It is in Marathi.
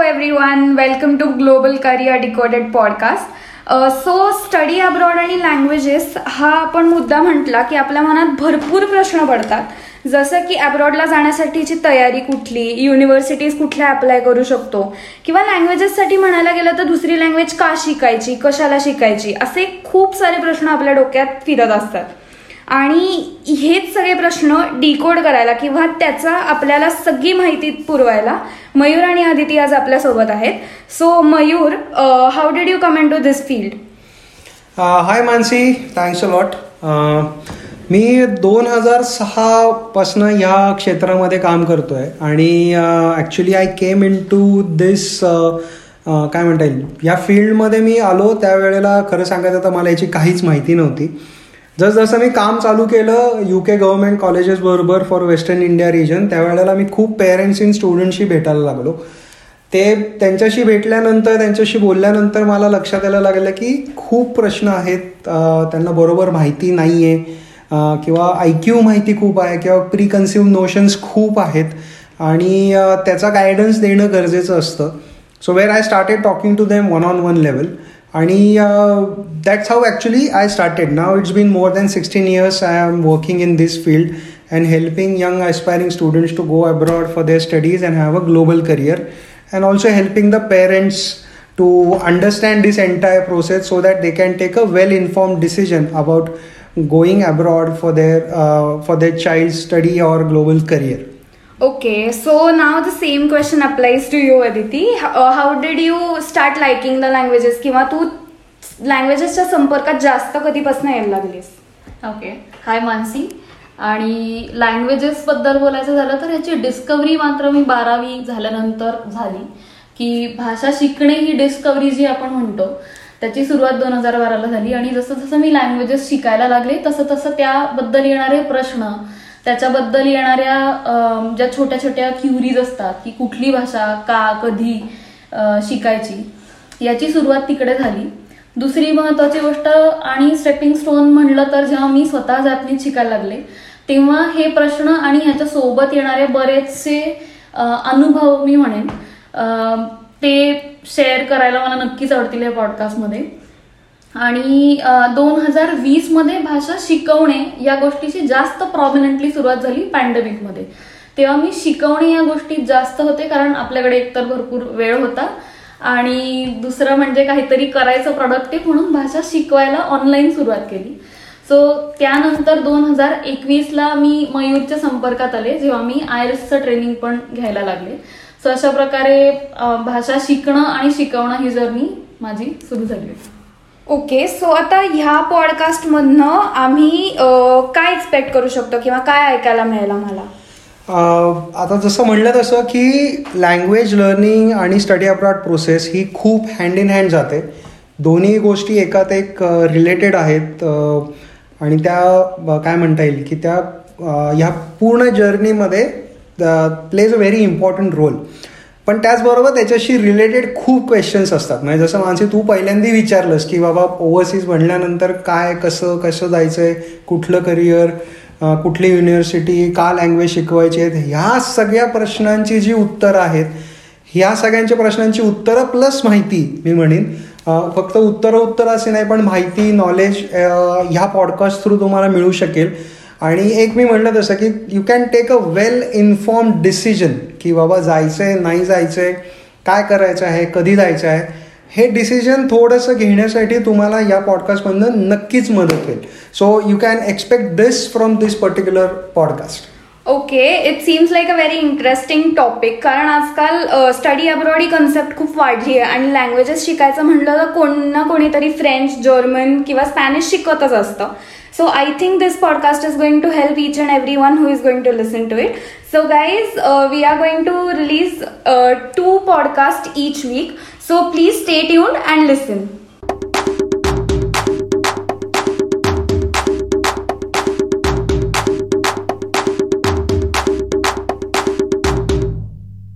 One welcome to global career Decoded podcast so study abroad आणि लँग्वेजेस हा आपण मुद्दा म्हटला की आपल्या मनात भरपूर प्रश्न पडतात जसं की अब्रॉडला जाण्यासाठीची तयारी कुठली युनिव्हर्सिटीज कुठल्या अप्लाय करू शकतो किंवा लँग्वेजेससाठी म्हणायला गेलं तर दुसरी लँग्वेज का शिकायची कशाला शिकायची असे खूप सारे प्रश्न आपल्या डोक्यात फिरत असतात आणि हेच सगळे प्रश्न डिकोड करायला किंवा त्याचा आपल्याला सगळी माहिती पुरवायला मयूर आणि आदिती आज आपल्यासोबत आहेत so Mayur how did you comment to this field hi Mansi thanks a lot मी दोन हजार सहापासनं या क्षेत्रामध्ये काम करतोय आणि actually I came into this काय म्हणता येईल या फील्डमध्ये मी आलो त्यावेळेला खरं सांगायचं तर मला याची काहीच माहिती नव्हती जसजसं मी काम चालू केलं युके गव्हर्नमेंट कॉलेजेस बरोबर फॉर वेस्टर्न इंडिया रिजन त्यावेळेला मी खूप पेरेंट्स इन स्टुडंटशी भेटायला लागलो ते त्यांच्याशी भेटल्यानंतर त्यांच्याशी बोलल्यानंतर मला लक्षात यायला लागलं की खूप प्रश्न आहेत त्यांना बरोबर माहिती नाही आहे किंवा आय क्यू माहिती खूप आहे किंवा प्री नोशन्स खूप आहेत आणि त्याचा गायडन्स देणं गरजेचं असतं so where I started talking to them one on one level आणि that's how actually I started now it's been more than sixteen years I am working in this field and helping young aspiring students to go abroad for their studies and have a global career and also helping the parents to understand this entire process so that they can take a well informed decision about going abroad for their uh, for their child's study or global career okay so now the same question applies to you Aditi how did you start liking the languages किंवा तू लँग्वेजेसच्या संपर्कात जास्त कधीपासून यायला लागलीस ओके हाय मानसी आणि लँग्वेजेस बद्दल बोलायचं झालं तर याची डिस्कवरी मात्र मी बारावी झाल्यानंतर झाली की भाषा शिकणे ही डिस्कवरी जी आपण म्हणतो त्याची सुरुवात दोन हजार बाराला झाली आणि जसं जसं मी लँग्वेजेस शिकायला लागले तसं तसं त्याबद्दल येणारे प्रश्न त्याच्याबद्दल येणाऱ्या ज्या छोट्या छोट्या क्युरीज असतात की कुठली भाषा का कधी शिकायची याची सुरुवात तिकडे झाली दुसरी महत्वाची गोष्ट आणि स्टेपिंग स्टोन म्हणलं तर जेव्हा मी स्वतः जातनीत शिकायला लागले तेव्हा हे प्रश्न आणि ह्याच्या सोबत येणारे बरेचसे अनुभव मी म्हणेन ते शेअर करायला मला नक्कीच आवडतील या पॉडकास्टमध्ये आणि दोन हजार वीस मध्ये भाषा शिकवणे या गोष्टीची जास्त प्रॉमिनंटली सुरुवात झाली पॅन्डेमिकमध्ये तेव्हा मी शिकवणे या गोष्टीत जास्त होते कारण आपल्याकडे एकतर भरपूर वेळ होता आणि दुसरं म्हणजे काहीतरी करायचं प्रॉडक्टिव्ह म्हणून भाषा शिकवायला ऑनलाईन सुरुवात केली सो त्यानंतर दोन हजार एकवीसला मी मयूरच्या संपर्कात आले जेव्हा मी आय एसचं ट्रेनिंग पण घ्यायला लागले सो अशा प्रकारे भाषा शिकणं आणि शिकवणं ही जर्नी माझी सुरू झाली होती ओके सो आता ह्या पॉडकास्टमधनं आम्ही काय एक्सपेक्ट करू शकतो किंवा काय ऐकायला मिळेल आम्हाला आता जसं म्हणलं तसं की लँग्वेज लर्निंग आणि स्टडी अब्रॉड प्रोसेस ही खूप हँड इन हँड जाते दोन्ही गोष्टी एकात एक रिलेटेड आहेत आणि त्या काय म्हणता येईल की त्या ह्या पूर्ण जर्नीमध्ये plays a very important role पण त्याचबरोबर त्याच्याशी रिलेटेड खूप क्वेश्चन्स असतात म्हणजे जसं माणसे तू पहिल्यांदा विचारलंस की बाबा ओव्हरसीज म्हणल्यानंतर काय कसं कसं जायचं आहे कुठलं करिअर कुठली युनिव्हर्सिटी का लँग्वेज शिकवायची आहेत ह्या सगळ्या प्रश्नांची जी उत्तरं आहेत ह्या सगळ्यांच्या प्रश्नांची उत्तरं प्लस माहिती मी म्हणेन फक्त उत्तरं उत्तर असे नाही पण माहिती नॉलेज ह्या पॉडकास्ट थ्रू तुम्हाला मिळू शकेल आणि एक मी म्हणलं तसं की you can take a well inform decision की बाबा जायचं आहे नाही जायचं आहे काय करायचं आहे कधी जायचं आहे हे डिसिजन थोडंसं घेण्यासाठी तुम्हाला या पॉडकास्टमधनं नक्कीच मदत होईल so you can expect this from this particular podcast okay it seems like a very interesting topic कारण आजकाल स्टडी अब्रॉड ही कन्सेप्ट खूप वाढली आहे आणि लँग्वेजेस शिकायचं म्हटलं तर कोण ना कोणीतरी फ्रेंच जर्मन किंवा स्पॅनिश शिकतच असतं So I think this podcast is going to help each and everyone who is going to listen to it. So guys, uh, we are going to release uh, two podcasts each week. So please stay tuned and listen.